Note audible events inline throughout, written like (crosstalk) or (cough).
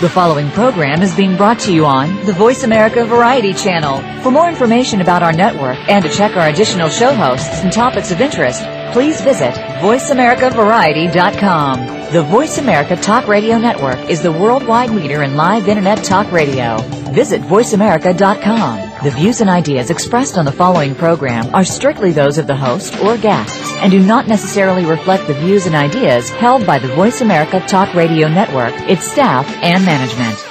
The following program is being brought to you on the Voice America Variety Channel. For more information about our network and to check our additional show hosts and topics of interest, please visit VoiceAmericaVariety.com. The Voice America Talk Radio Network is the worldwide leader in live Internet talk radio. Visit VoiceAmerica.com. The views and ideas expressed on the following program are strictly those of the host or guests and do not necessarily reflect the views and ideas held by the Voice America Talk Radio Network, its staff, and management.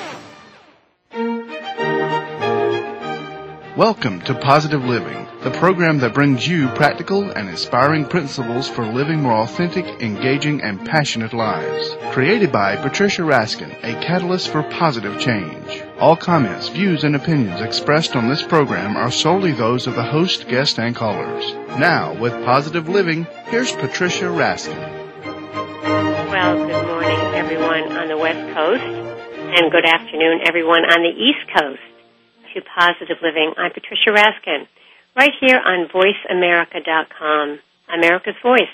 Welcome to Positive Living, the program that brings you practical and inspiring principles for living more authentic, engaging, and passionate lives. Created by Patricia Raskin, a catalyst for positive change. All comments, views, and opinions expressed on this program are solely those of the host, guest, and callers. Now, with Positive Living, here's Patricia Raskin. Well, good morning, everyone on the West Coast, and good afternoon, everyone on the East Coast to Positive Living. I'm Patricia Raskin, right here on VoiceAmerica.com, America's Voice.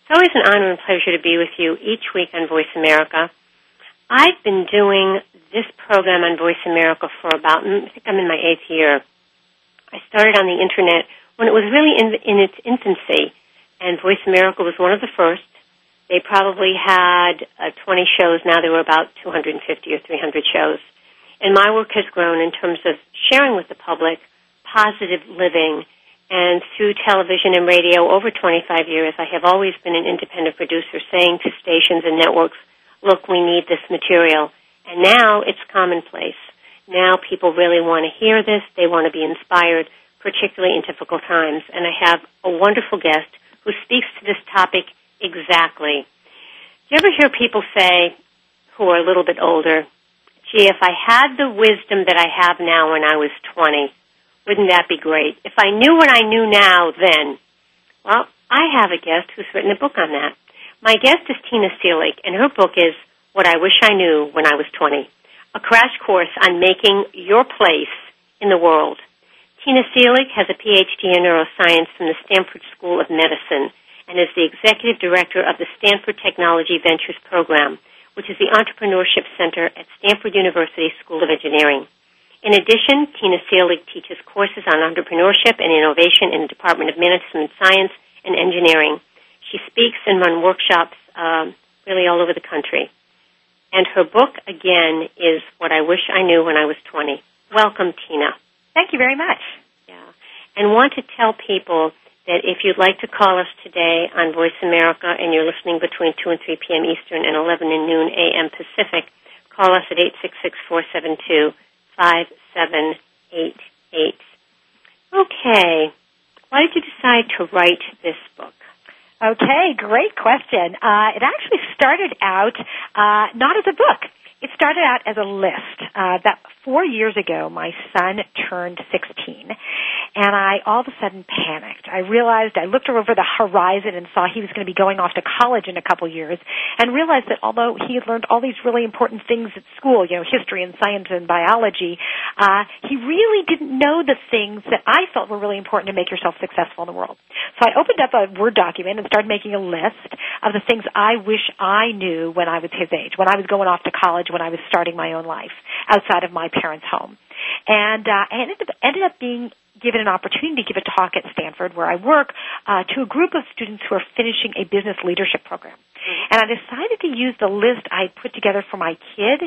It's always an honor and pleasure to be with you each week on Voice America. I've been doing this program on Voice America for about, I think I'm in my eighth year. I started on the internet when it was really in, in its infancy, and Voice America was one of the first. They probably had uh, 20 shows. Now there were about 250 or 300 shows. And my work has grown in terms of sharing with the public positive living. And through television and radio over 25 years, I have always been an independent producer saying to stations and networks, look, we need this material. And now it's commonplace. Now people really want to hear this. They want to be inspired, particularly in difficult times. And I have a wonderful guest who speaks to this topic exactly. Do you ever hear people say, who are a little bit older, gee, if I had the wisdom that I have now when I was 20, wouldn't that be great? If I knew what I knew now then, well, I have a guest who's written a book on that. My guest is Tina Seelig, and her book is What I Wish I Knew When I Was 20, a crash course on making your place in the world. Tina Seelig has a PhD in neuroscience from the Stanford School of Medicine and is the executive director of the Stanford Technology Ventures Program, which is the Entrepreneurship Center at Stanford University School of Engineering. In addition, Tina Seelig teaches courses on entrepreneurship and innovation in the Department of Management Science and Engineering. She speaks and runs workshops um, really all over the country. And her book, again, is What I Wish I Knew When I Was 20. Welcome, Tina. Thank you very much. Yeah. And want to tell people that if you'd like to call us today on Voice America and you're listening between 2 and 3 p.m. Eastern and 11 and noon a.m. Pacific, call us at 866-472-5788. Okay. Why did you decide to write this book? Okay, great question. Uh, it actually started out uh, not as a book. It started out as a list. Uh, that four years ago, my son turned 16, and I all of a sudden panicked. I realized I looked over the horizon and saw he was going to be going off to college in a couple years, and realized that although he had learned all these really important things at school, you know, history and science and biology, uh, he really didn't know the things that I felt were really important to make yourself successful in the world. So I opened up a Word document and started making a list of the things I wish I knew when I was his age, when I was going off to college when I was starting my own life outside of my parents' home. And uh, I ended up, ended up being given an opportunity to give a talk at Stanford, where I work, uh, to a group of students who are finishing a business leadership program. Mm-hmm. And I decided to use the list I put together for my kid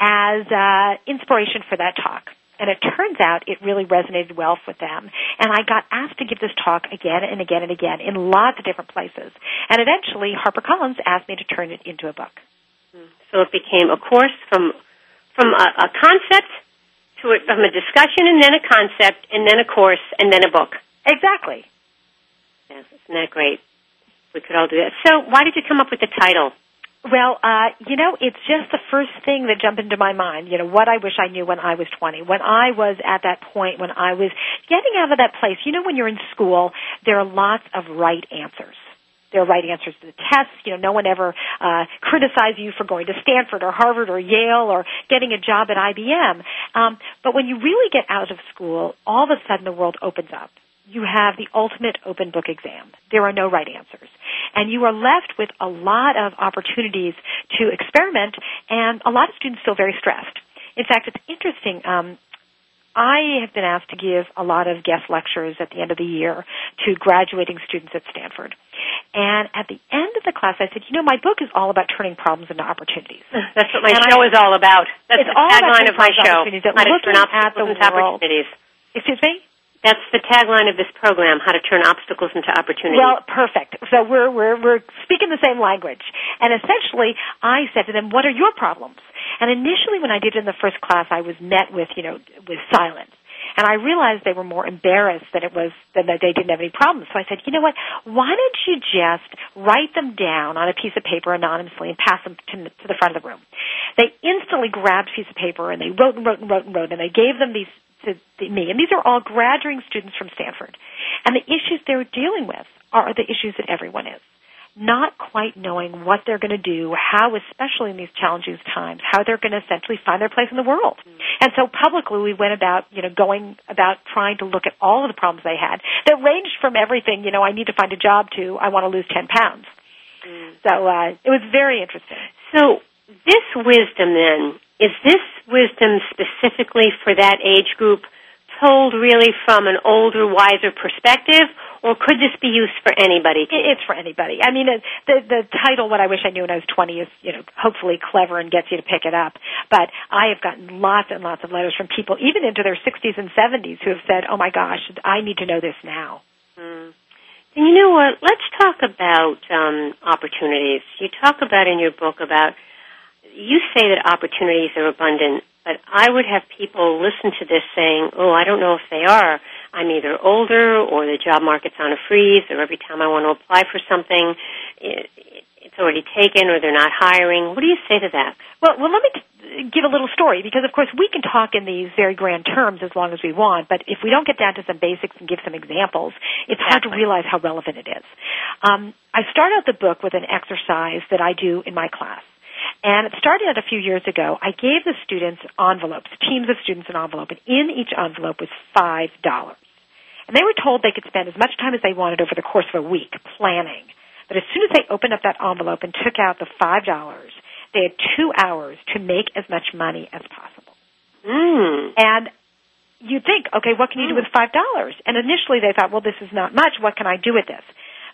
as uh, inspiration for that talk. And it turns out it really resonated well with them. And I got asked to give this talk again and again and again in lots of different places. And eventually, HarperCollins asked me to turn it into a book. So it became a course from from a, a concept to a, from a discussion and then a concept and then a course and then a book. Exactly. Yes, isn't that great? We could all do that. So why did you come up with the title? Well, uh, you know, it's just the first thing that jumped into my mind. You know, what I wish I knew when I was 20. When I was at that point, when I was getting out of that place. You know, when you're in school, there are lots of right answers their right answers to the tests. You know, no one ever uh, criticized you for going to Stanford or Harvard or Yale or getting a job at IBM. Um, but when you really get out of school, all of a sudden the world opens up. You have the ultimate open book exam. There are no right answers. And you are left with a lot of opportunities to experiment, and a lot of students feel very stressed. In fact, it's interesting. Um, I have been asked to give a lot of guest lectures at the end of the year to graduating students at Stanford. And at the end of the class, I said, you know, my book is all about turning problems into opportunities. (laughs) That's what my and show I, is all about. That's the tagline of my show. How to turn the into world. opportunities. Excuse me? That's the tagline of this program, how to turn obstacles into opportunities. Well, perfect. So we're, we're, we're speaking the same language. And essentially, I said to them, what are your problems? And initially when I did it in the first class, I was met with, you know, with silence. And I realized they were more embarrassed than it was than that they didn't have any problems. So I said, you know what? Why don't you just write them down on a piece of paper anonymously and pass them to, to the front of the room? They instantly grabbed a piece of paper and they wrote and wrote and wrote and wrote and they gave them these to me. And these are all graduating students from Stanford. And the issues they're dealing with are the issues that everyone is not quite knowing what they're going to do, how, especially in these challenging times, how they're going to essentially find their place in the world. Mm. And so publicly we went about, you know, going about trying to look at all of the problems they had that ranged from everything, you know, I need to find a job to I want to lose 10 pounds. Mm. So uh, it was very interesting. So this wisdom then, is this wisdom specifically for that age group told really from an older, wiser perspective, or could this be used for anybody? It's for anybody. I mean, the the title "What I Wish I Knew When I Was 20" is, you know, hopefully clever and gets you to pick it up. But I have gotten lots and lots of letters from people, even into their 60s and 70s, who have said, "Oh my gosh, I need to know this now." Mm. And you know what? Let's talk about um, opportunities. You talk about in your book about you say that opportunities are abundant, but I would have people listen to this saying, "Oh, I don't know if they are." I'm either older or the job market's on a freeze or every time I want to apply for something, it, it's already taken or they're not hiring. What do you say to that? Well, well, let me give a little story because, of course, we can talk in these very grand terms as long as we want, but if we don't get down to some basics and give some examples, it's exactly. hard to realize how relevant it is. Um, I start out the book with an exercise that I do in my class. And it started out a few years ago. I gave the students envelopes, teams of students an envelope, and in each envelope was five dollars. And they were told they could spend as much time as they wanted over the course of a week planning. But as soon as they opened up that envelope and took out the five dollars, they had two hours to make as much money as possible. Mm. And you'd think, okay, what can you do with five dollars? And initially they thought, well, this is not much. What can I do with this?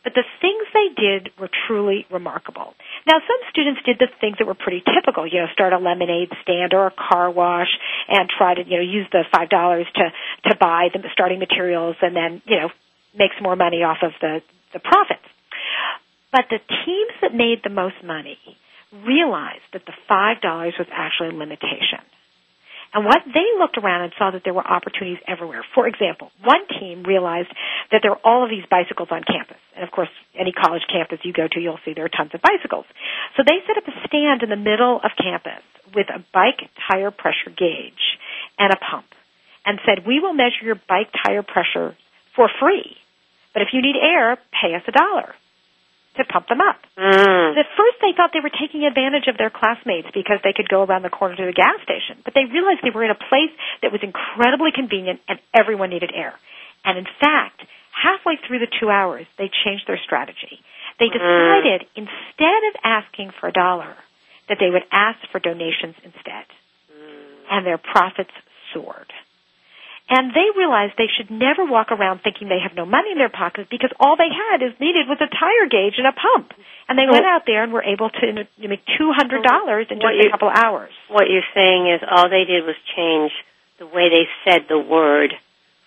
But the things they did were truly remarkable. Now, some students did the things that were pretty typical, you know, start a lemonade stand or a car wash and try to, you know, use the $5 to, to buy the starting materials and then, you know, make some more money off of the, the profits. But the teams that made the most money realized that the $5 was actually a limitation. And what they looked around and saw that there were opportunities everywhere. For example, one team realized that there are all of these bicycles on campus. And of course, any college campus you go to, you'll see there are tons of bicycles. So they set up a stand in the middle of campus with a bike tire pressure gauge and a pump and said, we will measure your bike tire pressure for free. But if you need air, pay us a dollar to pump them up. Mm. At first they thought they were taking advantage of their classmates because they could go around the corner to the gas station. But they realized they were in a place that was incredibly convenient and everyone needed air. And in fact, halfway through the two hours, they changed their strategy. They mm. decided mm. instead of asking for a dollar, that they would ask for donations instead. Mm. And their profits soared. And they realized they should never walk around thinking they have no money in their pockets because all they had is needed was a tire gauge and a pump. And they went out there and were able to make two hundred dollars in just a couple of hours. What you're saying is all they did was change the way they said the word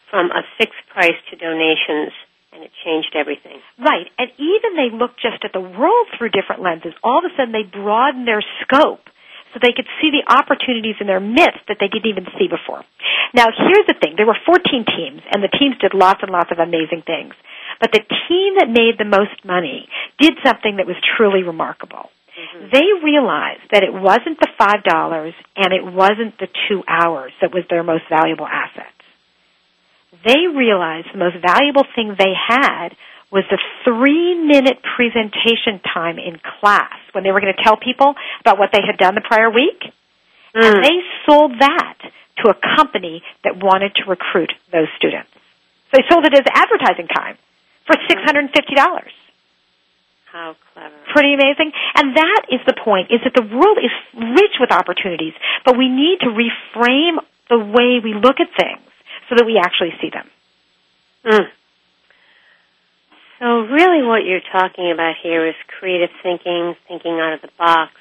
from a fixed price to donations and it changed everything. Right. And even they looked just at the world through different lenses. All of a sudden they broadened their scope so they could see the opportunities in their midst that they didn't even see before. Now, here's the thing. There were 14 teams, and the teams did lots and lots of amazing things. But the team that made the most money did something that was truly remarkable. Mm-hmm. They realized that it wasn't the $5 and it wasn't the two hours that was their most valuable asset. They realized the most valuable thing they had was the three minute presentation time in class when they were going to tell people about what they had done the prior week. Mm. And they sold that to a company that wanted to recruit those students. So they sold it as advertising time for $650. How clever. Pretty amazing. And that is the point, is that the world is rich with opportunities, but we need to reframe the way we look at things so that we actually see them. Mm. So really what you're talking about here is creative thinking, thinking out of the box,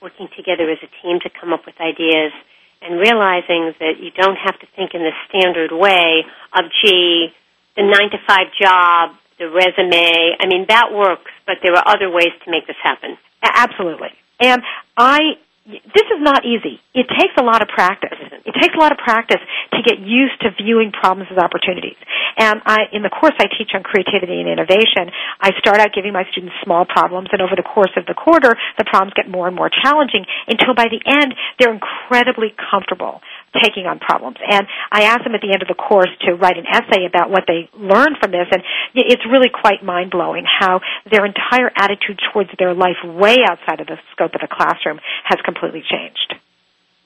working together as a team to come up with ideas, and realizing that you don't have to think in the standard way of, gee, the nine to five job, the resume. I mean, that works, but there are other ways to make this happen. Absolutely. And I, this is not easy. It takes a lot of practice. Mm-hmm. It takes a lot of practice to get used to viewing problems as opportunities. And I, in the course I teach on creativity and innovation, I start out giving my students small problems, and over the course of the quarter, the problems get more and more challenging until by the end, they're incredibly comfortable taking on problems. And I ask them at the end of the course to write an essay about what they learned from this, and it's really quite mind blowing how their entire attitude towards their life, way outside of the scope of the classroom, has completely changed.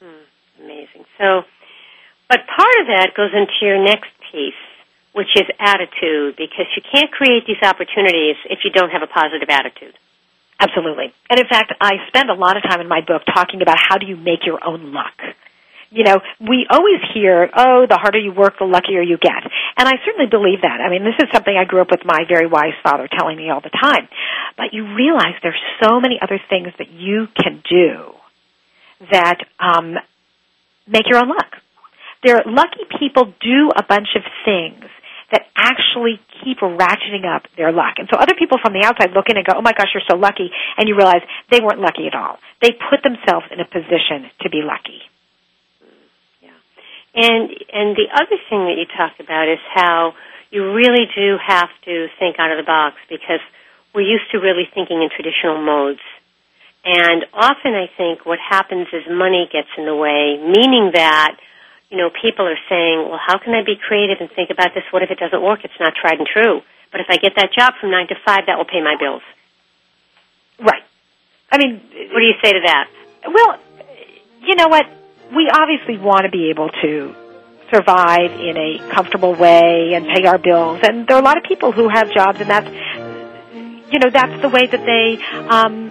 Hmm, amazing. So, but part of that goes into your next piece, which is attitude, because you can't create these opportunities if you don't have a positive attitude. Absolutely. And in fact, I spend a lot of time in my book talking about how do you make your own luck you know, we always hear, oh, the harder you work, the luckier you get. And I certainly believe that. I mean, this is something I grew up with my very wise father telling me all the time. But you realize there's so many other things that you can do that um, make your own luck. There, lucky people do a bunch of things that actually keep ratcheting up their luck. And so other people from the outside look in and go, oh my gosh, you're so lucky. And you realize they weren't lucky at all. They put themselves in a position to be lucky. And and the other thing that you talked about is how you really do have to think out of the box because we're used to really thinking in traditional modes. And often I think what happens is money gets in the way, meaning that, you know, people are saying, well, how can I be creative and think about this? What if it doesn't work? It's not tried and true. But if I get that job from nine to five, that will pay my bills. Right. I mean, what do you say to that? Well, you know what? We obviously want to be able to survive in a comfortable way and pay our bills. And there are a lot of people who have jobs, and that's you know that's the way that they um,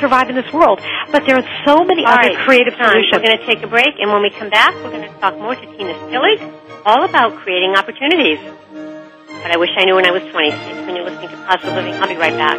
survive in this world. But there are so many all other right, creative Tom, solutions. We're going to take a break, and when we come back, we're going to talk more to Tina Seelig all about creating opportunities. But I wish I knew when I was 20. When you're listening to Positive Living, I'll be right back.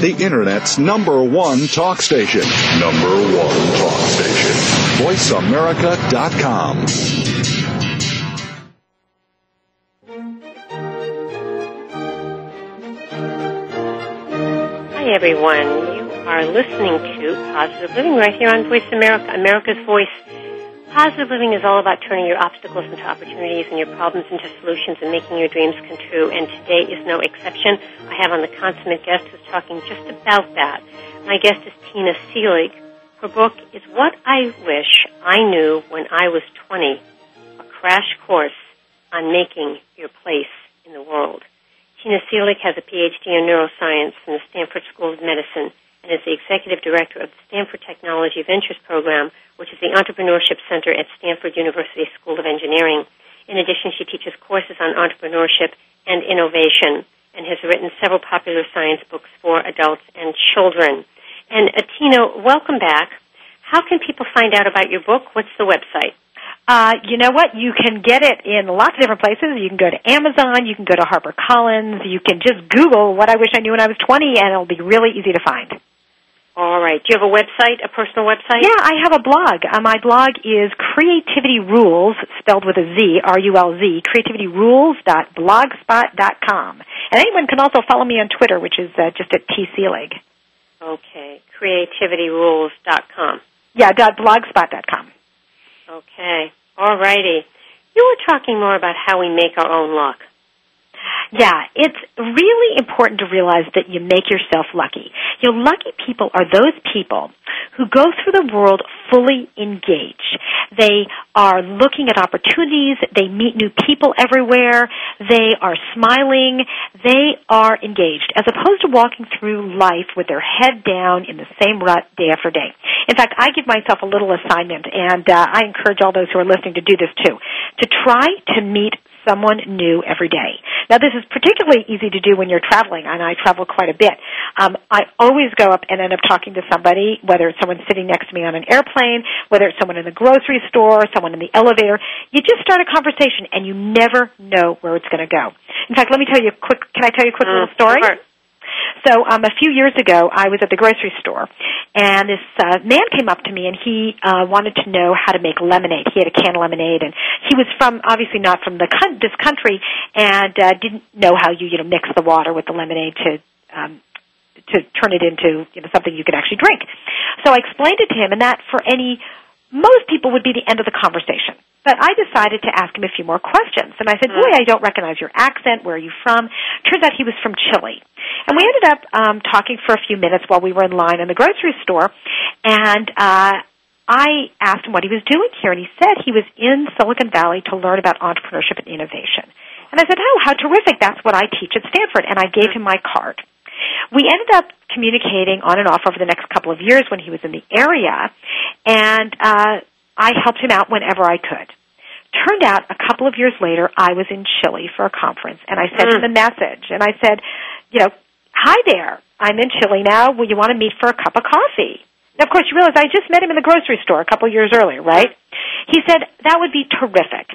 The Internet's number one talk station. Number one talk station. VoiceAmerica.com. Hi, everyone. You are listening to Positive Living right here on Voice America, America's Voice. Positive living is all about turning your obstacles into opportunities and your problems into solutions and making your dreams come true. And today is no exception. I have on the consummate guest who's talking just about that. My guest is Tina Seelig. Her book is What I Wish I Knew When I Was 20, a crash course on making your place in the world. Tina Seelig has a PhD in neuroscience from the Stanford School of Medicine and is the executive director of the Stanford Technology Ventures Program, which is the entrepreneurship center at Stanford University School of Engineering. In addition, she teaches courses on entrepreneurship and innovation and has written several popular science books for adults and children. And uh, Tina, welcome back. How can people find out about your book? What's the website? Uh, you know what? You can get it in lots of different places. You can go to Amazon. You can go to HarperCollins. You can just Google "What I Wish I Knew When I Was 20," and it'll be really easy to find. All right. Do you have a website, a personal website? Yeah, I have a blog. Uh, my blog is Creativity Rules, spelled with a Z, R-U-L-Z, creativityrulz.blogspot.com. And anyone can also follow me on Twitter, which is uh, just at T Seelig. Okay. Creativityrules.com. Yeah, dot blogspot.com. Okay. All righty. You were talking more about how we make our own luck. Yeah, it's really important to realize that you make yourself lucky. You know, lucky people are those people who go through the world fully engaged. They are looking at opportunities, they meet new people everywhere, they are smiling, they are engaged, as opposed to walking through life with their head down in the same rut day after day. In fact, I give myself a little assignment, and uh, I encourage all those who are listening to do this too, to try to meet someone new every day. Now, this is particularly easy to do when you're traveling, and I travel quite a bit. Um, I always go up and end up talking to somebody, whether it's someone sitting next to me on an airplane, whether it's someone in the grocery store, someone in the elevator. You just start a conversation, and you never know where it's going to go. In fact, let me tell you a quick. Can I tell you a quick Mm, little story? sure. So um, a few years ago, I was at the grocery store, and this uh, man came up to me, and he uh, wanted to know how to make lemonade. He had a can of lemonade, and he was from obviously not from the con- this country, and uh, didn't know how you you know mix the water with the lemonade to um, to turn it into you know something you could actually drink. So I explained it to him, and that for any most people would be the end of the conversation. But I decided to ask him a few more questions. And I said, boy, I don't recognize your accent. Where are you from? Turns out he was from Chile. And we ended up um, talking for a few minutes while we were in line in the grocery store. And uh, I asked him what he was doing here. And he said he was in Silicon Valley to learn about entrepreneurship and innovation. And I said, oh, how terrific. That's what I teach at Stanford. And I gave him my card. We ended up communicating on and off over the next couple of years when he was in the area. And uh, I helped him out whenever I could. Turned out a couple of years later, I was in Chile for a conference, and I sent him mm. a message, and I said, you know, hi there, I'm in Chile now. Will you want to meet for a cup of coffee? And of course, you realize I just met him in the grocery store a couple of years earlier, right? He said that would be terrific.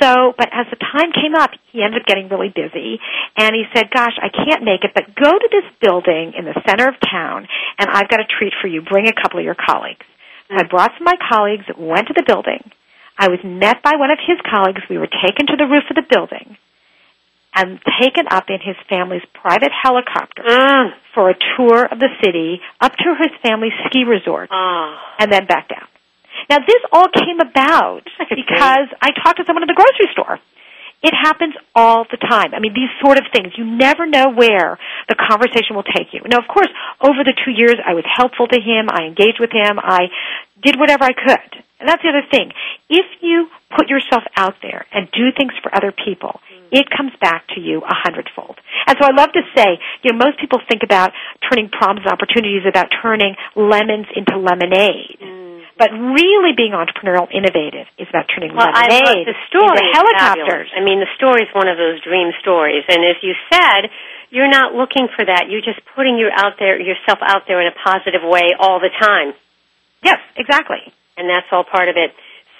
So, but as the time came up, he ended up getting really busy, and he said, "Gosh, I can't make it, but go to this building in the center of town, and I've got a treat for you. Bring a couple of your colleagues." I brought some of my colleagues, went to the building. I was met by one of his colleagues. We were taken to the roof of the building and taken up in his family's private helicopter Mm. for a tour of the city up to his family's ski resort Oh. and then back down. Now this all came about because I talked to someone at the grocery store. It happens all the time. I mean, these sort of things. You never know where the conversation will take you. Now, of course, over the two years, I was helpful to him. I engaged with him. I did whatever I could. And that's the other thing. If you put yourself out there and do things for other people, it comes back to you a hundredfold. And so I love to say, you know, most people think about turning problems and opportunities about turning lemons into lemonade. Mm. But really being entrepreneurial innovative is about turning Well, I love lemonade the story. into helicopters. fabulous. I mean, the story is one of those dream stories, and as you said, you're not looking for that. You're just putting your out there yourself out there in a positive way all the time, Yes, exactly. and that's all part of it.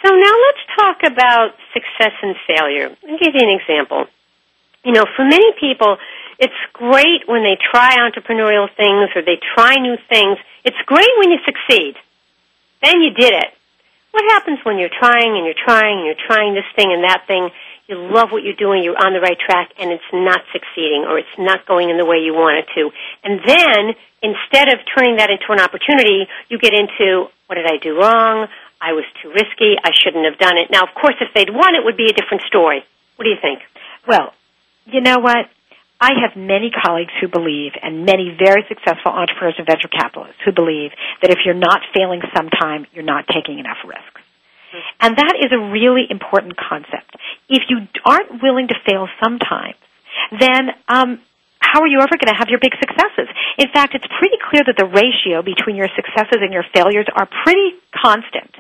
So now let's talk about success and failure. I'll give you an example. You know, for many people, it's great when they try entrepreneurial things or they try new things. It's great when you succeed. Then you did it. What happens when you're trying and you're trying and you're trying this thing and that thing? You love what you're doing, you're on the right track, and it's not succeeding or it's not going in the way you want it to. And then, instead of turning that into an opportunity, you get into, what did I do wrong? I was too risky, I shouldn't have done it. Now, of course, if they'd won, it would be a different story. What do you think? Well, you know what? I have many colleagues who believe, and many very successful entrepreneurs and venture capitalists who believe that if you're not failing sometime, you're not taking enough risks. And that is a really important concept. If you aren't willing to fail sometimes, then um, how are you ever going to have your big successes? In fact, it's pretty clear that the ratio between your successes and your failures are pretty constant.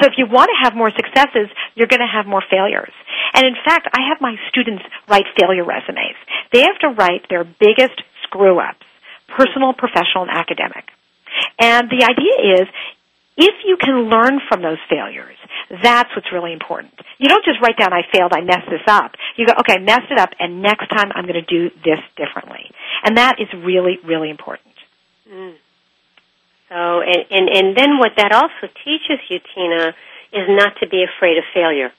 So if you want to have more successes, you're going to have more failures. And in fact, I have my students write failure resumes. They have to write their biggest screw ups, personal, professional, and academic. And the idea is, if you can learn from those failures, that's what's really important. You don't just write down, I failed, I messed this up. You go, okay, I messed it up, and next time I'm going to do this differently. And that is really, really important. Mm. So, and, and, and then what that also teaches you, Tina, is not to be afraid of failure.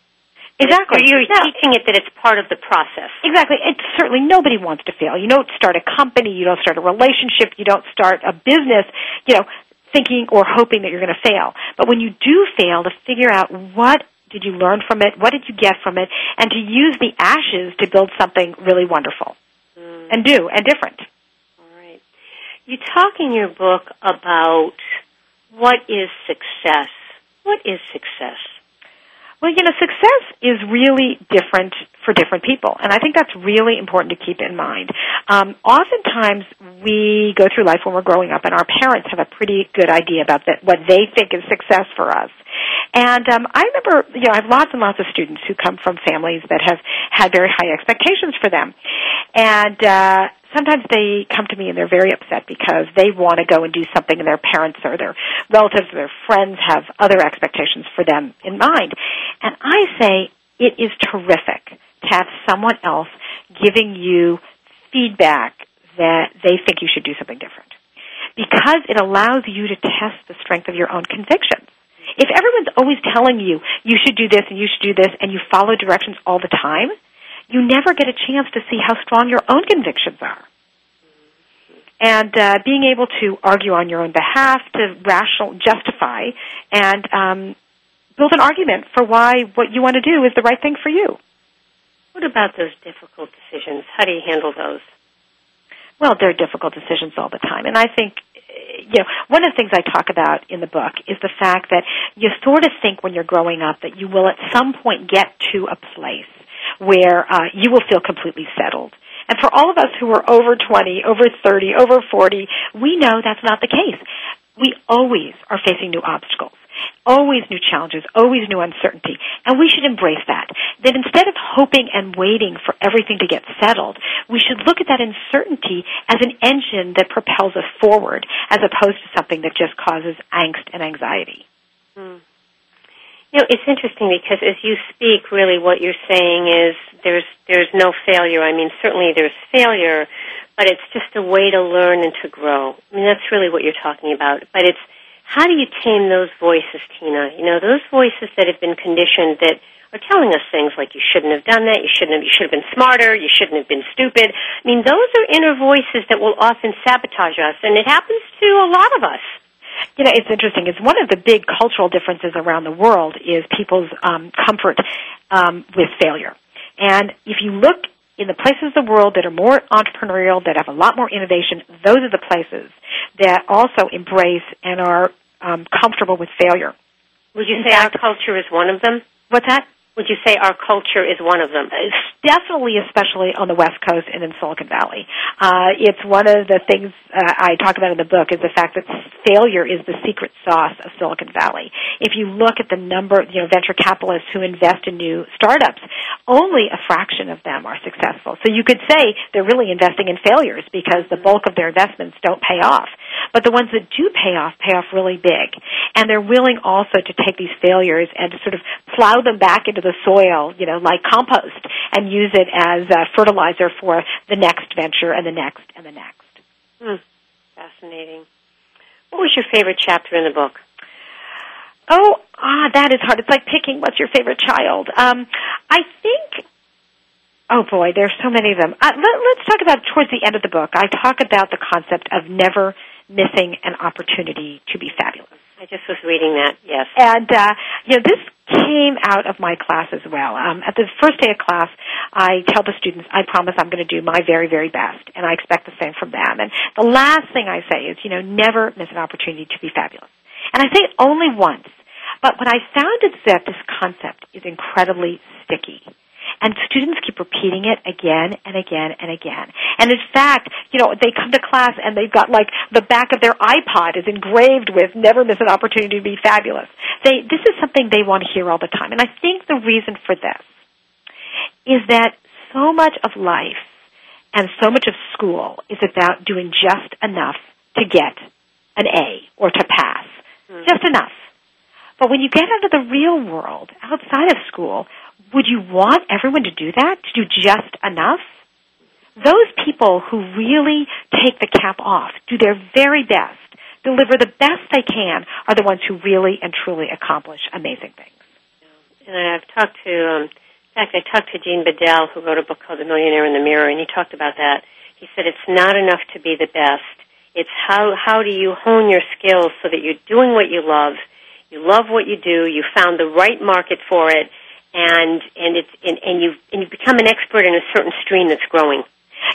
Exactly. You're Yeah. teaching it that it's part of the process. Exactly. It's certainly nobody wants to fail. You don't start a company, you don't start a relationship, you don't start a business, you know, thinking or hoping that you're going to fail. But when you do fail, to figure out what did you learn from it, what did you get from it, and to use the ashes to build something really wonderful mm. and do and different. All right. You talk in your book about what is success. What is success? Well, you know, success is really different for different people, and I think that's really important to keep in mind. Um, oftentimes, we go through life when we're growing up, and our parents have a pretty good idea about that, what they think is success for us. And um, I remember, you know, I have lots and lots of students who come from families that have had very high expectations for them, and uh, sometimes they come to me and they're very upset because they want to go and do something and their parents or their relatives or their friends have other expectations for them in mind. And I say it is terrific to have someone else giving you feedback that they think you should do something different. Because it allows you to test the strength of your own convictions. If everyone's always telling you, you should do this and you should do this, and you follow directions all the time, you never get a chance to see how strong your own convictions are. And uh, being able to argue on your own behalf, to rational justify, and um, build an argument for why what you want to do is the right thing for you. What about those difficult decisions? How do you handle those? Well, they're difficult decisions all the time, and I think you know, one of the things I talk about in the book is the fact that you sort of think when you're growing up that you will at some point get to a place where uh, you will feel completely settled. And for all of us who are over 20, over 30, over 40, we know that's not the case. We always are facing new obstacles, always new challenges, always new uncertainty, and we should embrace that. That instead of hoping and waiting for everything to get settled, we should look at that uncertainty as an engine that propels us forward, as opposed to something that just causes angst and anxiety. You know, it's interesting because as you speak, really what you're saying is there's there's no failure. I mean, certainly there's failure, but it's just a way to learn and to grow. I mean, that's really what you're talking about. But it's how do you tame those voices, Tina? You know, those voices that have been conditioned that are telling us things like you shouldn't have done that, you shouldn't have, you should have been smarter, you shouldn't have been stupid. I mean, those are inner voices that will often sabotage us, and it happens to a lot of us. You know, it's interesting. It's one of the big cultural differences around the world is people's um, comfort um, with failure. And if you look in the places of the world that are more entrepreneurial, that have a lot more innovation, those are the places that also embrace and are um, comfortable with failure. Would you In say fact- our culture is one of them? What's that? Would you say our culture is one of them? Definitely, especially on the West Coast and in Silicon Valley. Uh, it's one of the things uh, I talk about in the book is the fact that failure is the secret sauce of Silicon Valley. If you look at the number, of you know, venture capitalists who invest in new startups, only a fraction of them are successful. So you could say they're really investing in failures because the bulk of their investments don't pay off. But the ones that do pay off pay off really big. And they're willing also to take these failures and to sort of plow them back into the soil, you know, like compost and use it as uh, fertilizer for the next venture and the next and the next. Hmm. Fascinating. What was your favorite chapter in the book? Oh, ah, that is hard. It's like picking what's your favorite child. Um, I think. Oh boy, there's so many of them. Uh, let, let's talk about towards the end of the book. I talk about the concept of never missing an opportunity to be fabulous. I just was reading that. Yes. And uh, you know, this came out of my class as well. Um, at the first day of class, I tell the students, I promise I'm going to do my very, very best, and I expect the same from them. And the last thing I say is, you know, never miss an opportunity to be fabulous. And I say it only once. But what I found is that this concept is incredibly sticky. And students keep repeating it again and again and again. And in fact, you know, they come to class and they've got like the back of their iPod is engraved with never miss an opportunity to be fabulous. They, this is something they want to hear all the time. And I think the reason for this is that so much of life and so much of school is about doing just enough to get an A or to pass. Mm-hmm. Just enough. But when you get into the real world outside of school, would you want everyone to do that? To do just enough? Those people who really take the cap off, do their very best, deliver the best they can, are the ones who really and truly accomplish amazing things. And I've talked to, um, in fact, I talked to Gene Bedell, who wrote a book called The Millionaire in the Mirror, and he talked about that. He said it's not enough to be the best. It's how how do you hone your skills so that you're doing what you love, you love what you do, you found the right market for it, and and it's and, and you and you become an expert in a certain stream that's growing.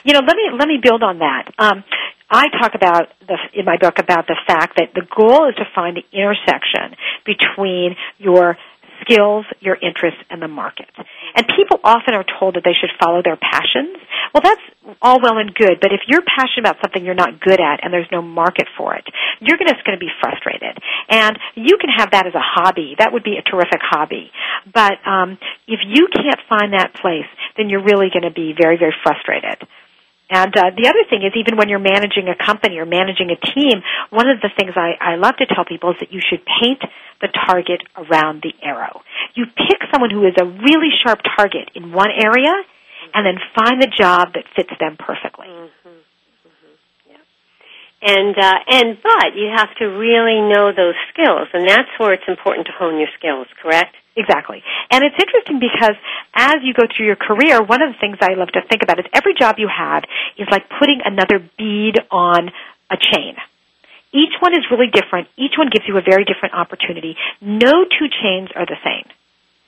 You know, let me let me build on that. Um, I talk about the, in my book about the fact that the goal is to find the intersection between your skills, your interests, and the market. And people often are told that they should follow their passions. Well, that's all well and good, but if you're passionate about something you're not good at and there's no market for it, you're just going to be frustrated. And you can have that as a hobby. That would be a terrific hobby. But um, if you can't find that place, then you're really going to be very, very frustrated. And uh, the other thing is, even when you're managing a company or managing a team, one of the things I, I love to tell people is that you should paint the target around the arrow. You pick someone who is a really sharp target in one area, and then find the job that fits them perfectly. Mm-hmm. And uh, and but you have to really know those skills, and that's where it's important to hone your skills. Correct? Exactly. And it's interesting because as you go through your career, one of the things I love to think about is every job you have is like putting another bead on a chain. Each one is really different. Each one gives you a very different opportunity. No two chains are the same.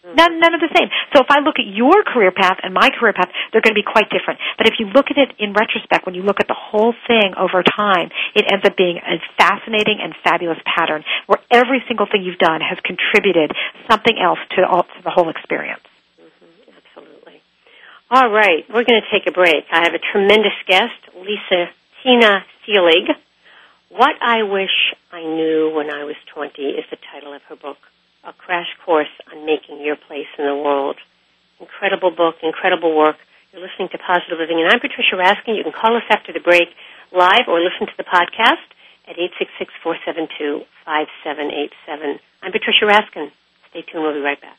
None, none of the same. So if I look at your career path and my career path, they're going to be quite different. But if you look at it in retrospect, when you look at the whole thing over time, it ends up being a fascinating and fabulous pattern where every single thing you've done has contributed something else to, all, to the whole experience. Mm-hmm, absolutely. All right, we're going to take a break. I have a tremendous guest, Lisa Tina Seelig. What I Wish I Knew When I Was 20 is the title of her book a crash course on making your place in the world. Incredible book, incredible work. You're listening to Positive Living, and I'm Patricia Raskin. You can call us after the break live or listen to the podcast at 866-472-5787. I'm Patricia Raskin. Stay tuned. We'll be right back.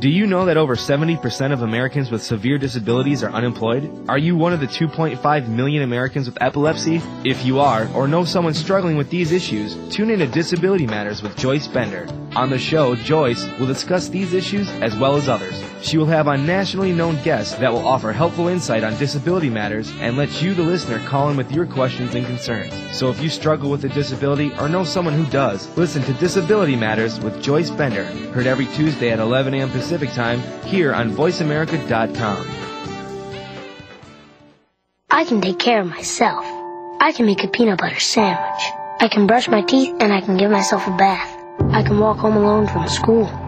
Do you know that over 70% of Americans with severe disabilities are unemployed? Are you one of the 2.5 million Americans with epilepsy? If you are, or know someone struggling with these issues, tune in to Disability Matters with Joyce Bender. On the show, Joyce will discuss these issues as well as others. She will have on nationally known guests that will offer helpful insight on disability matters and let you, the listener, call in with your questions and concerns. So if you struggle with a disability or know someone who does, listen to Disability Matters with Joyce Bender, heard every Tuesday at 11 a.m. Pacific Time here on VoiceAmerica.com. I can take care of myself. I can make a peanut butter sandwich. I can brush my teeth and I can give myself a bath. I can walk home alone from school.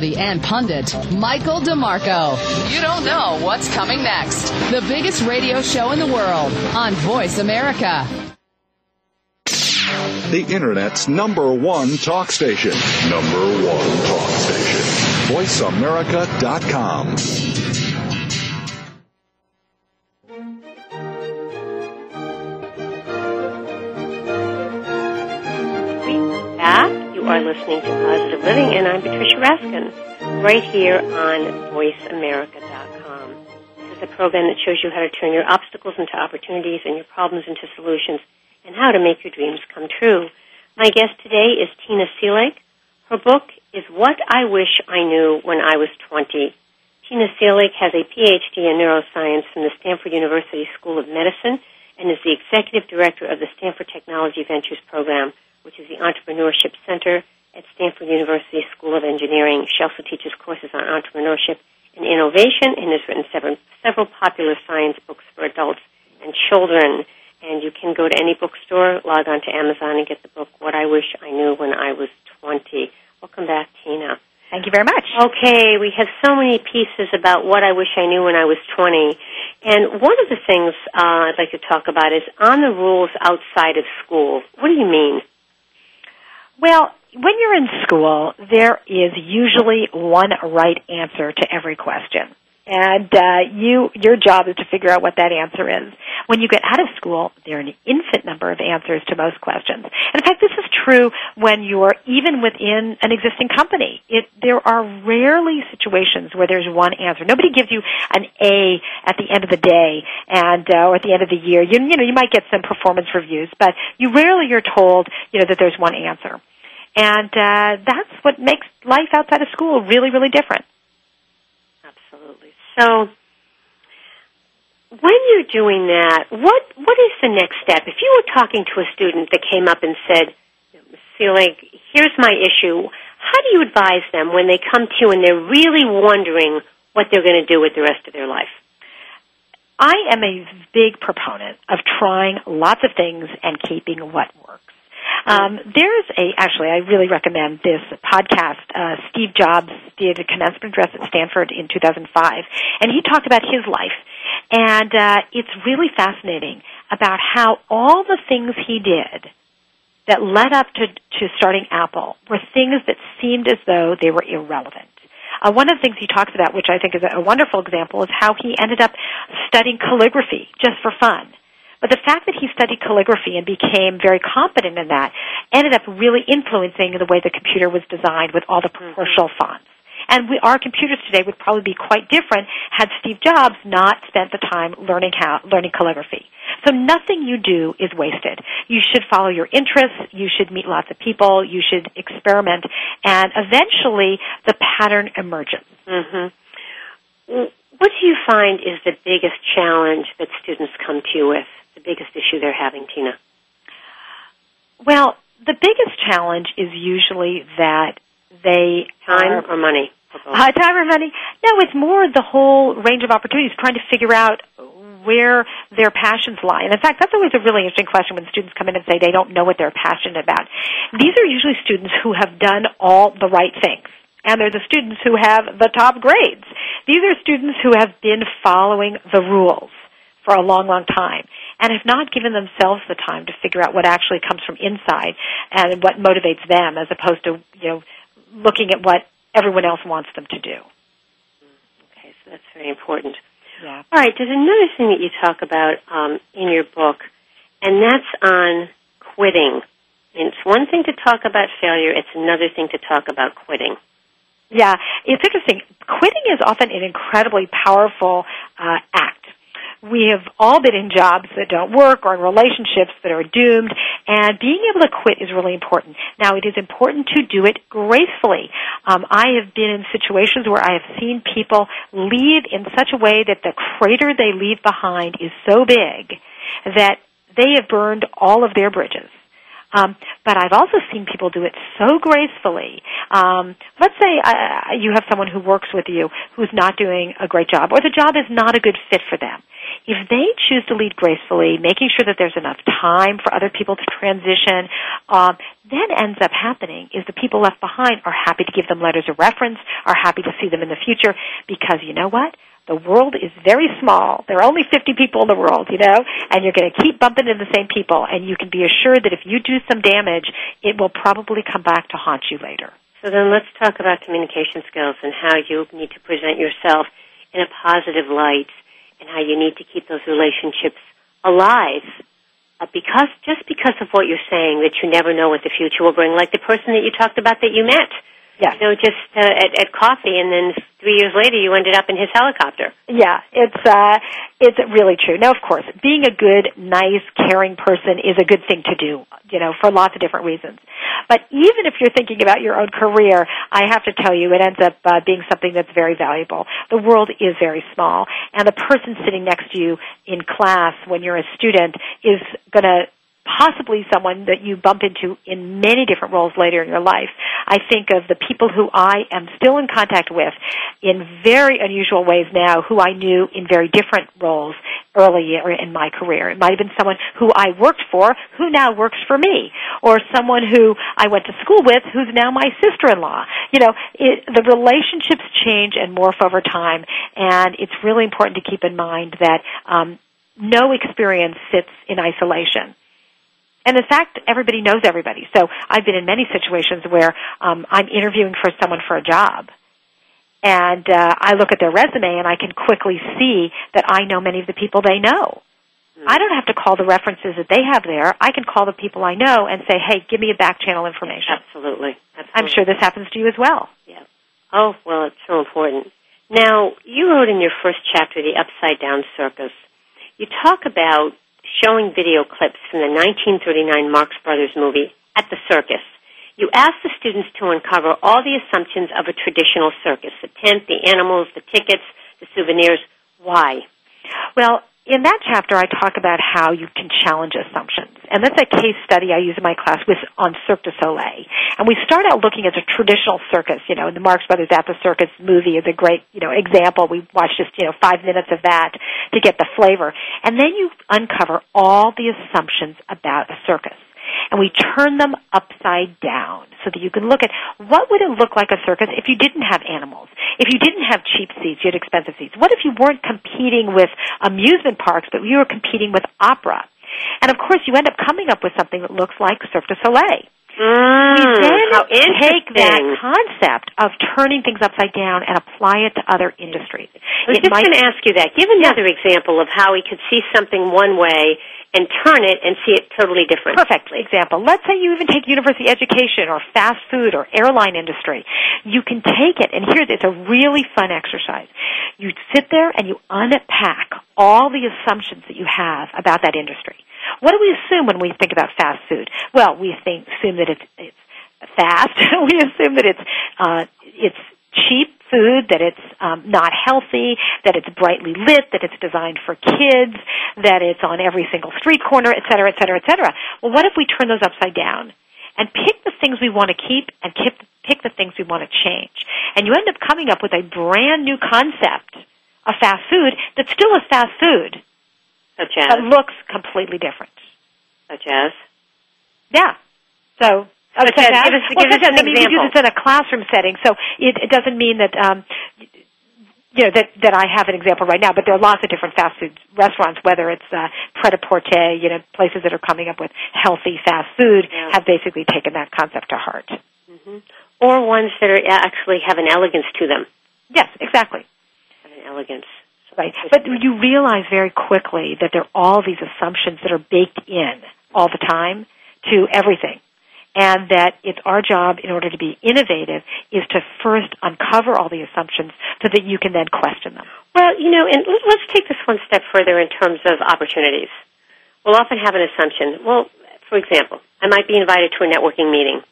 personality and pundit, Michael DeMarco. You don't know what's coming next. The biggest radio show in the world on Voice America. The Internet's number one talk station. Number one talk station. VoiceAmerica.com. are listening to Positive Living, and I'm Patricia Raskin, right here on VoiceAmerica.com. This is a program that shows you how to turn your obstacles into opportunities and your problems into solutions, and how to make your dreams come true. My guest today is Tina Seelig. Her book is What I Wish I Knew When I Was 20. Tina Seelig has a PhD in neuroscience from the Stanford University School of Medicine and is the executive director of the Stanford Technology Ventures Program, which is the Entrepreneurship Center at Stanford University School of Engineering. She also teaches courses on entrepreneurship and innovation and has written several, several popular science books for adults and children. And you can go to any bookstore, log on to Amazon, and get the book What I Wish I Knew When I Was 20. Welcome back, Tina. Thank you very much. Okay, we have so many pieces about what I wish I knew when I was 20. And one of the things uh, I'd like to talk about is on the rules outside of school. What do you mean? Well, when you're in school, there is usually one right answer to every question. And uh, you, your job is to figure out what that answer is. When you get out of school, there are an infinite number of answers to most questions. And in fact, this is true when you're even within an existing company. It, there are rarely situations where there's one answer. Nobody gives you an A at the end of the day and uh, or at the end of the year. You, you know, you might get some performance reviews, but you rarely are told, you know, that there's one answer. And uh, that's what makes life outside of school really, really different. Absolutely. So, when you're doing that, what what is the next step? If you were talking to a student that came up and said, "Seelig, here's my issue," how do you advise them when they come to you and they're really wondering what they're going to do with the rest of their life? I am a big proponent of trying lots of things and keeping what works. Um, there's a actually I really recommend this podcast. Uh, Steve Jobs did a commencement address at Stanford in 2005, and he talked about his life, and uh, it's really fascinating about how all the things he did that led up to to starting Apple were things that seemed as though they were irrelevant. Uh, one of the things he talks about, which I think is a wonderful example, is how he ended up studying calligraphy just for fun but the fact that he studied calligraphy and became very competent in that ended up really influencing the way the computer was designed with all the Mm-hmm. proportional fonts. And we, our computers today would probably be quite different had Steve Jobs not spent the time learning how learning calligraphy. So nothing you do is wasted. You should follow your interests. You should meet lots of people. You should experiment, and eventually the pattern emerges. Mm-hmm. What do you find is the biggest challenge that students come to you with? The biggest issue they're having, Tina? Well, the biggest challenge is usually that they time are, or money. (laughs) Uh, time or money? No, it's more the whole range of opportunities, trying to figure out where their passions lie. And in fact, that's always a really interesting question when students come in and say they don't know what they're passionate about. These are usually students who have done all the right things. And they're the students who have the top grades. These are students who have been following the rules for a long, long time and have not given themselves the time to figure out what actually comes from inside and what motivates them as opposed to, you know, looking at what everyone else wants them to do. Okay, so that's very important. Yeah. All right, there's another thing that you talk about um, in your book, and that's on quitting. And it's one thing to talk about failure, it's another thing to talk about quitting. Yeah, it's interesting. Quitting is often an incredibly powerful uh, act. We have all been in jobs that don't work or in relationships that are doomed, And being able to quit is really important. Now, it is important to do it gracefully. Um, I have been in situations where I have seen people leave in such a way that the crater they leave behind is so big that they have burned all of their bridges. Um, but I've also seen people do it so gracefully. Um, let's say uh, you have someone who works with you who's not doing a great job, or the job is not a good fit for them. If they choose to lead gracefully, making sure that there's enough time for other people to transition, um, then ends up happening is the people left behind are happy to give them letters of reference, are happy to see them in the future, because you know what? The world is very small. There are only 50 people in the world, you know, and you're going to keep bumping into the same people, and you can be assured that if you do some damage, it will probably come back to haunt you later. So then let's talk about communication skills and how you need to present yourself in a positive light and how you need to keep those relationships alive. Uh, because just because of what you're saying that you never know what the future will bring, like the person that you talked about that you met. Yeah. You know, just uh, at, at coffee, and then three years later, you ended up in his helicopter. Yeah, it's uh, it's really true. Now, of course, being a good, nice, caring person is a good thing to do. You know, for lots of different reasons. But even if you're thinking about your own career, I have to tell you, it ends up uh, being something that's very valuable. The world is very small, and the person sitting next to you in class when you're a student is going to possibly someone that you bump into in many different roles later in your life. I think of the people who I am still in contact with in very unusual ways now who I knew in very different roles earlier in my career. It might have been someone who I worked for who now works for me or someone who I went to school with who's now my sister-in-law. You know, it, the relationships change and morph over time and it's really important to keep in mind that um, no experience sits in isolation and in fact, everybody knows everybody. So I've been in many situations where um, I'm interviewing for someone for a job, and uh, I look at their resume and I can quickly see that I know many of the people they know. Mm-hmm. I don't have to call the references that they have there. I can call the people I know and say, "Hey, give me a back channel information." Absolutely. Absolutely. I'm sure this happens to you as well. Yeah. Oh well, it's so important. Now, you wrote in your first chapter, "The Upside Down Circus." You talk about showing video clips from the 1939 Marx Brothers movie at the circus. You ask the students to uncover all the assumptions of a traditional circus the tent, the animals, the tickets, the souvenirs. Why? Well, in that chapter, I talk about how you can challenge assumptions. And that's a case study I use in my class with, on Cirque du Soleil. And we start out looking at a traditional circus, you know, the Marx Brothers at the Circus movie is a great, you know, example. We watch just, you know, five minutes of that to get the flavor. And then you uncover all the assumptions about a circus and we turn them upside down so that you can look at what would it look like a circus if you didn't have animals, if you didn't have cheap seats, you had expensive seats. What if you weren't competing with amusement parks, but you were competing with opera? And of course, you end up coming up with something that looks like Cirque du Soleil. Mm, we then take that concept of turning things upside down and apply it to other industries. I was It just might- going to ask you that. Give another example of how we could see something one way and turn it and see it totally different. Perfect example. Let's say you even take university education or fast food or airline industry. You can take it, and here it's a really fun exercise. You sit there and you unpack all the assumptions that you have about that industry. What do we assume when we think about fast food? Well, we think, assume that it's, it's fast. (laughs) we assume that it's uh, it's cheap food, that it's um, not healthy, that it's brightly lit, that it's designed for kids, that it's on every single street corner, et cetera, et cetera, et cetera. Well, what if we turn those upside down and pick the things we want to keep and pick, pick the things we want to change? And you end up coming up with a brand new concept of fast food that still is fast food, Such as? but looks completely different. Such as? Yeah. So Such such as- give us- well, give us such an I mean, we do example. this in a classroom setting, so it, it doesn't mean that um, you know that that I have an example right now. But there are lots of different fast food restaurants, whether it's uh, pret-a-porter, you know, places that are coming up with healthy fast food, Yeah. have basically taken that concept to heart. hmm Or ones that are actually have an elegance to them. Yes, exactly. Have an elegance. Right. But you realize very quickly that there are all these assumptions that are baked in all the time to everything. And that it's our job in order to be innovative is to first uncover all the assumptions so that you can then question them. Well, you know, and let- let's take this one step further in terms of opportunities. We'll often have an assumption. Well, for example, I might be invited to a networking meeting,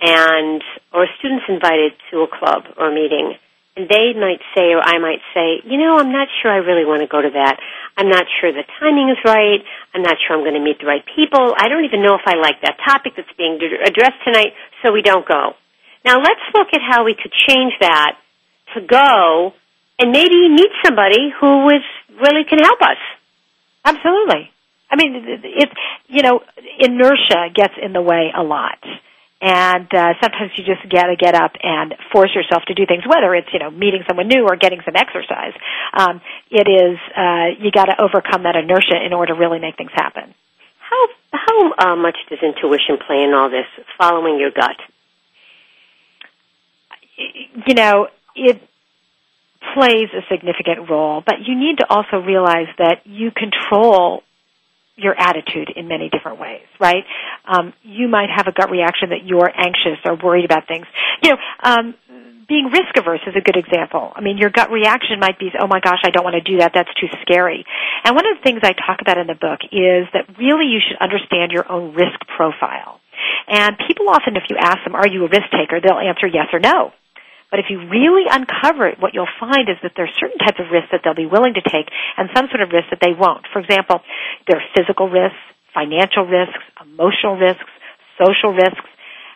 and or a student's invited to a club or a meeting, and they might say, or I might say, you know, I'm not sure I really want to go to that. I'm not sure the timing is right. I'm not sure I'm going to meet the right people. I don't even know if I like that topic that's being addressed tonight, so we don't go. Now let's look at how we could change that to go and maybe meet somebody who is really can help us. Absolutely. I mean, it's you know, inertia gets in the way a lot. And uh, sometimes you just got to get up and force yourself to do things, whether it's you know meeting someone new or getting some exercise. Um, it is uh, you got to overcome that inertia in order to really make things happen. How how uh, much does intuition play in all this? Following your gut. You know, it plays a significant role, but you need to also realize that you control your attitude in many different ways, right? Um, you might have a gut reaction that you're anxious or worried about things. You know, um, being risk averse is a good example. I mean, your gut reaction might be, oh my gosh, I don't want to do that. That's too scary. And one of the things I talk about in the book is that really you should understand your own risk profile. And people often, if you ask them, are you a risk taker, they'll answer yes or no. But if you really uncover it, what you'll find is that there are certain types of risks that they'll be willing to take and some sort of risks that they won't. For example, there are physical risks, financial risks, emotional risks, social risks.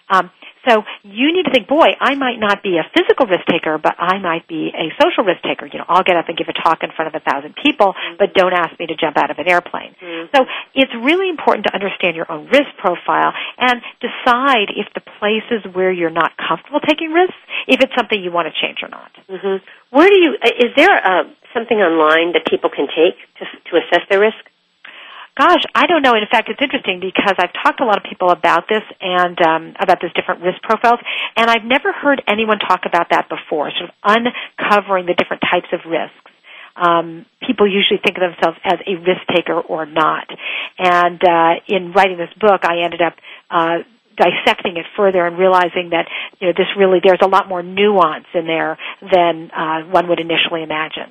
Um, so you need to think, boy, I might not be a physical risk taker, but I might be a social risk taker. You know, I'll get up and give a talk in front of a thousand people, mm-hmm. but don't ask me to jump out of an airplane. Mm-hmm. So it's really important to understand your own risk profile and decide if the places where you're not comfortable taking risks, if it's something you want to change or not. Mm-hmm. Where do you? Is there uh, something online that people can take to to assess their risk? Gosh, I don't know. In fact, it's interesting because I've talked to a lot of people about this and um, about this different risk profiles, and I've never heard anyone talk about that before. Sort of uncovering the different types of risks. Um, people usually think of themselves as a risk taker or not. And uh, in writing this book, I ended up uh, dissecting it further and realizing that you know this really there's a lot more nuance in there than uh, one would initially imagine.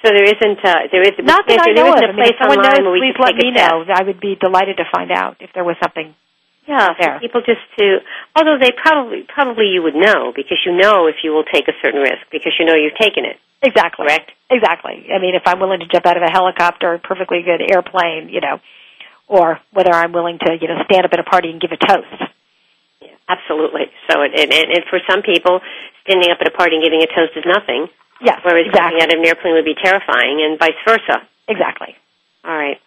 So there isn't uh, there is not that I know of. A place I mean, if someone knows, where please let me know. I would be delighted to find out if there was something. Yeah, there. people just to although they probably probably you would know because you know if you will take a certain risk because you know you've taken it. Exactly. Correct. Exactly. I mean, if I'm willing to jump out of a helicopter, a perfectly good airplane, you know, or whether I'm willing to, you know, stand up at a party and give a toast. Yeah, absolutely. So, and, and, and for some people, standing up at a party and giving a toast is nothing. Yes, Whereas exactly. out of an airplane would be terrifying, and vice versa. Exactly. All right.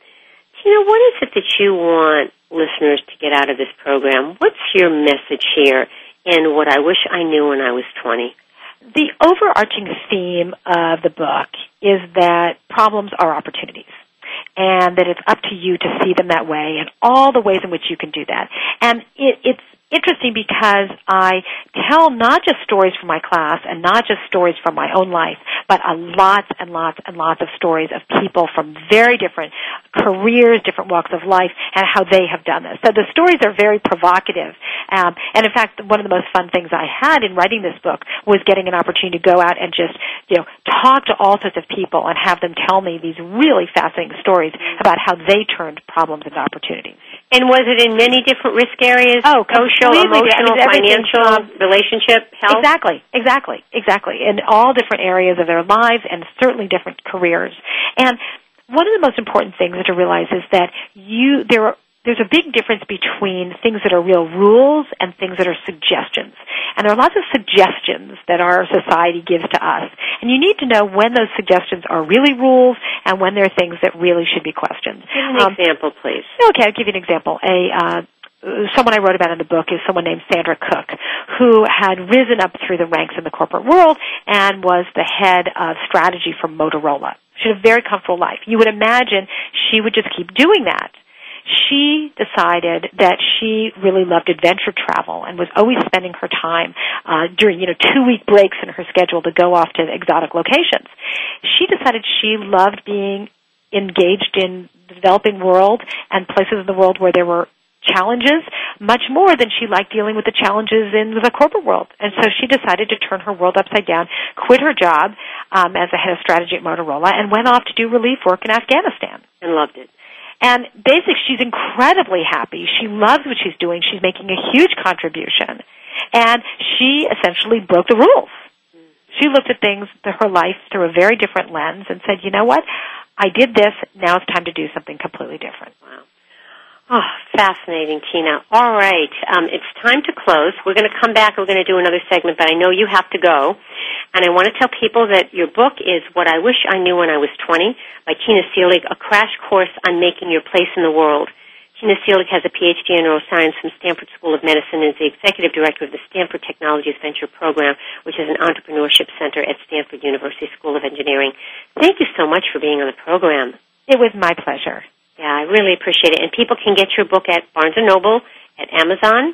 Tina, what is it that you want listeners to get out of this program? What's your message here in what I wish I knew when I was 20? The overarching theme of the book is that problems are opportunities and that it's up to you to see them that way and all the ways in which you can do that. And it, it's interesting because I tell not just stories from my class and not just stories from my own life, but a lots and lots and lots of stories of people from very different careers, different walks of life, and how they have done this. So the stories are very provocative. Um, and in fact, one of the most fun things I had in writing this book was getting an opportunity to go out and just, you know, talk to all sorts of people and have them tell me these really fascinating stories about how they turned problems into opportunities. And was it in many different risk areas? Oh, social, emotional, financial, from, relationship, health? Exactly, exactly, exactly. In all different areas of their lives and certainly different careers. And one of the most important things to realize is that you there are there's a big difference between things that are real rules and things that are suggestions. And there are lots of suggestions that our society gives to us. And you need to know when those suggestions are really rules and when they're things that really should be questions. Give an um, example, please. Okay, I'll give you an example. A uh, someone I wrote about in the book is someone named Sandra Cook, who had risen up through the ranks in the corporate world and was the head of strategy for Motorola. She had a very comfortable life. You would imagine she would just keep doing that she decided that she really loved adventure travel and was always spending her time uh, during you know two week breaks in her schedule to go off to exotic locations. She decided she loved being engaged in the developing world and places in the world where there were challenges much more than she liked dealing with the challenges in the corporate world. And so she decided to turn her world upside down, quit her job um, as a head of strategy at Motorola, and went off to do relief work in Afghanistan. And loved it And basically, she's incredibly happy. She loves what she's doing. She's making a huge contribution. And she essentially broke the rules. She looked at things, her life, through a very different lens and said, you know what? I did this. Now it's time to do something completely different. Wow. Oh, fascinating, Tina. All right, um, it's time to close. We're going to come back. We're going to do another segment, but I know you have to go. And I want to tell people that your book is What I Wish I Knew When I Was 20 by Tina Seelig, a crash course on making your place in the world. Tina Seelig has a PhD in neuroscience from Stanford School of Medicine and is the executive director of the Stanford Technologies Venture Program, which is an entrepreneurship center at Stanford University School of Engineering. Thank you so much for being on the program. It was my pleasure. Yeah, I really appreciate it. And people can get your book at Barnes & Noble, at Amazon.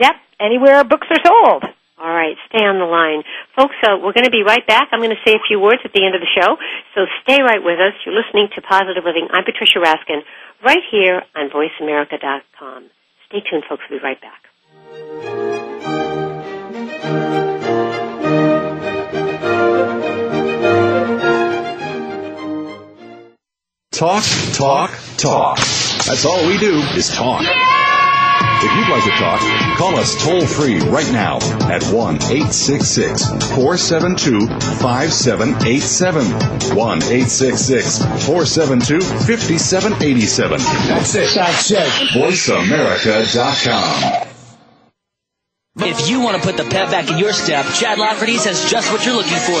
Yep, anywhere books are sold. All right, stay on the line. Folks, uh, we're going to be right back. I'm going to say a few words at the end of the show, so stay right with us. You're listening to Positive Living. I'm Patricia Raskin, right here on VoiceAmerica.com. Stay tuned, folks. We'll be right back. Talk, talk, talk. That's all we do is talk. If you'd like to talk, call us toll free right now at 1 866 472 5787. 1 866 472 5787. That's it. That's it. VoiceAmerica.com. If you want to put the pep back in your step, Chad Lafferty's has just what you're looking for.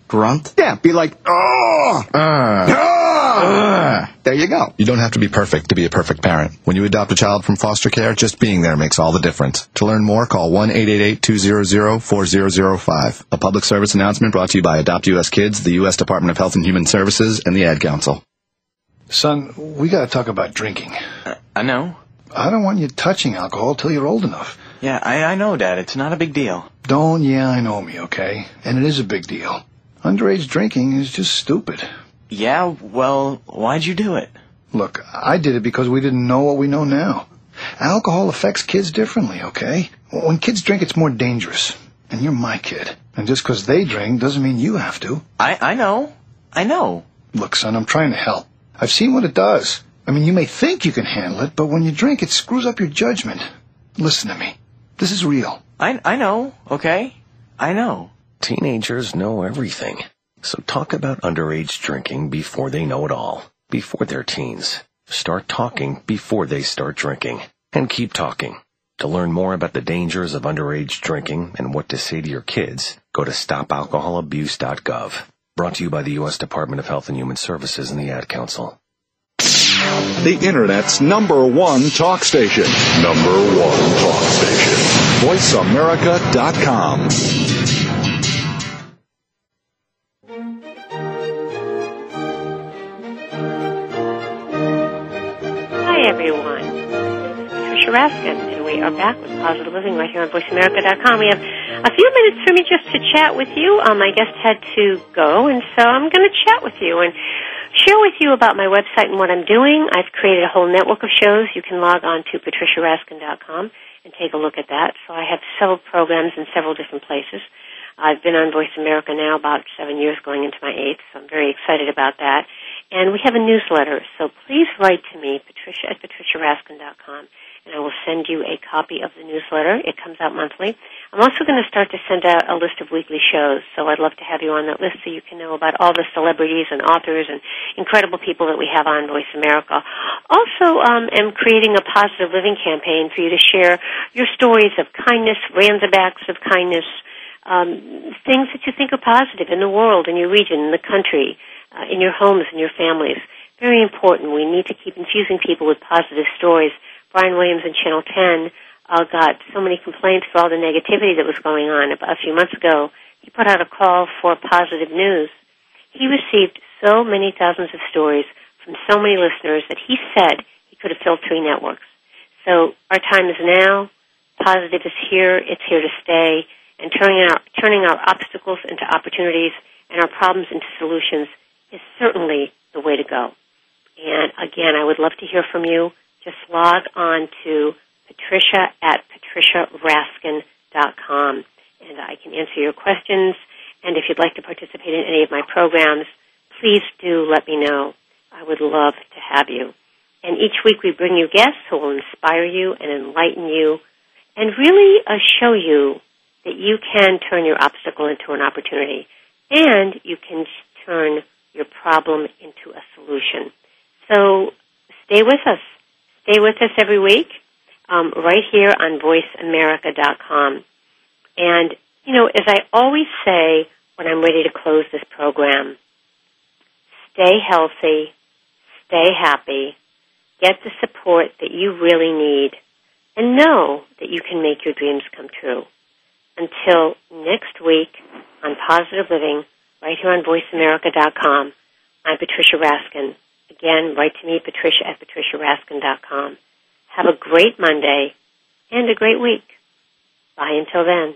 Grunt? Yeah, be like, oh! Uh, oh! There you go. You don't have to be perfect to be a perfect parent. When you adopt a child from foster care, just being there makes all the difference. To learn more, call 1-888-200-4005. A public service announcement brought to you by Adopt U.S. Kids, the U.S. Department of Health and Human Services, and the Ad Council. Son, we gotta talk about drinking. Uh, I know. I don't want you touching alcohol till you're old enough. Yeah, I, I know, Dad. It's not a big deal. Don't yeah, I know me, okay? And it is a big deal. Underage drinking is just stupid. Yeah, well, why'd you do it? Look, I did it because we didn't know what we know now. Alcohol affects kids differently, okay? When kids drink, it's more dangerous. And you're my kid. And just because they drink doesn't mean you have to. I, I know. I know. Look, son, I'm trying to help. I've seen what it does. I mean, you may think you can handle it, but when you drink, it screws up your judgment. Listen to me. This is real. I, I know, okay? I know. Teenagers know everything. So talk about underage drinking before they know it all. Before they're teens. Start talking before they start drinking. And keep talking. To learn more about the dangers of underage drinking and what to say to your kids, go to stopalcoholabuse.gov. Brought to you by the U.S. Department of Health and Human Services and the Ad Council. The Internet's number one talk station. Number one talk station. VoiceAmerica.com. Raskin, and we are back with Positive Living right here on VoiceAmerica.com. We have a few minutes for me just to chat with you. Um, my guest had to go, and so I'm going to chat with you and share with you about my website and what I'm doing. I've created a whole network of shows. You can log on to patriciaraskin.com and take a look at that. So I have several programs in several different places. I've been on Voice America now about seven years, going into my eighth, so I'm very excited about that. And we have a newsletter, so please write to me, Patricia at patriciaraskin.com, and I will send you a copy of the newsletter. It comes out monthly. I'm also going to start to send out a list of weekly shows, so I'd love to have you on that list so you can know about all the celebrities and authors and incredible people that we have on Voice America. Also, um, am creating a positive living campaign for you to share your stories of kindness, random acts of kindness, um, things that you think are positive in the world, in your region, in the country, uh, in your homes, in your families. Very important. We need to keep infusing people with positive stories. Brian Williams and Channel 10 uh, got so many complaints for all the negativity that was going on. A few months ago, he put out a call for positive news. He received so many thousands of stories from so many listeners that he said he could have filled three networks. So our time is now. Positive is here. It's here to stay. And turning our, turning our obstacles into opportunities and our problems into solutions is certainly the way to go. And again, I would love to hear from you. Just log on to patricia at patriciaraskin.com and I can answer your questions. And if you'd like to participate in any of my programs, please do let me know. I would love to have you. And each week we bring you guests who will inspire you and enlighten you and really uh, show you that you can turn your obstacle into an opportunity and you can turn your problem into a solution. So stay with us. Stay with us every week um, right here on voiceamerica.com. And, you know, as I always say when I'm ready to close this program, stay healthy, stay happy, get the support that you really need, and know that you can make your dreams come true. Until next week on Positive Living, right here on VoiceAmerica.com, I'm Patricia Raskin. Again, write to me, patricia at patriciaraskin.com. Have a great Monday and a great week. Bye until then.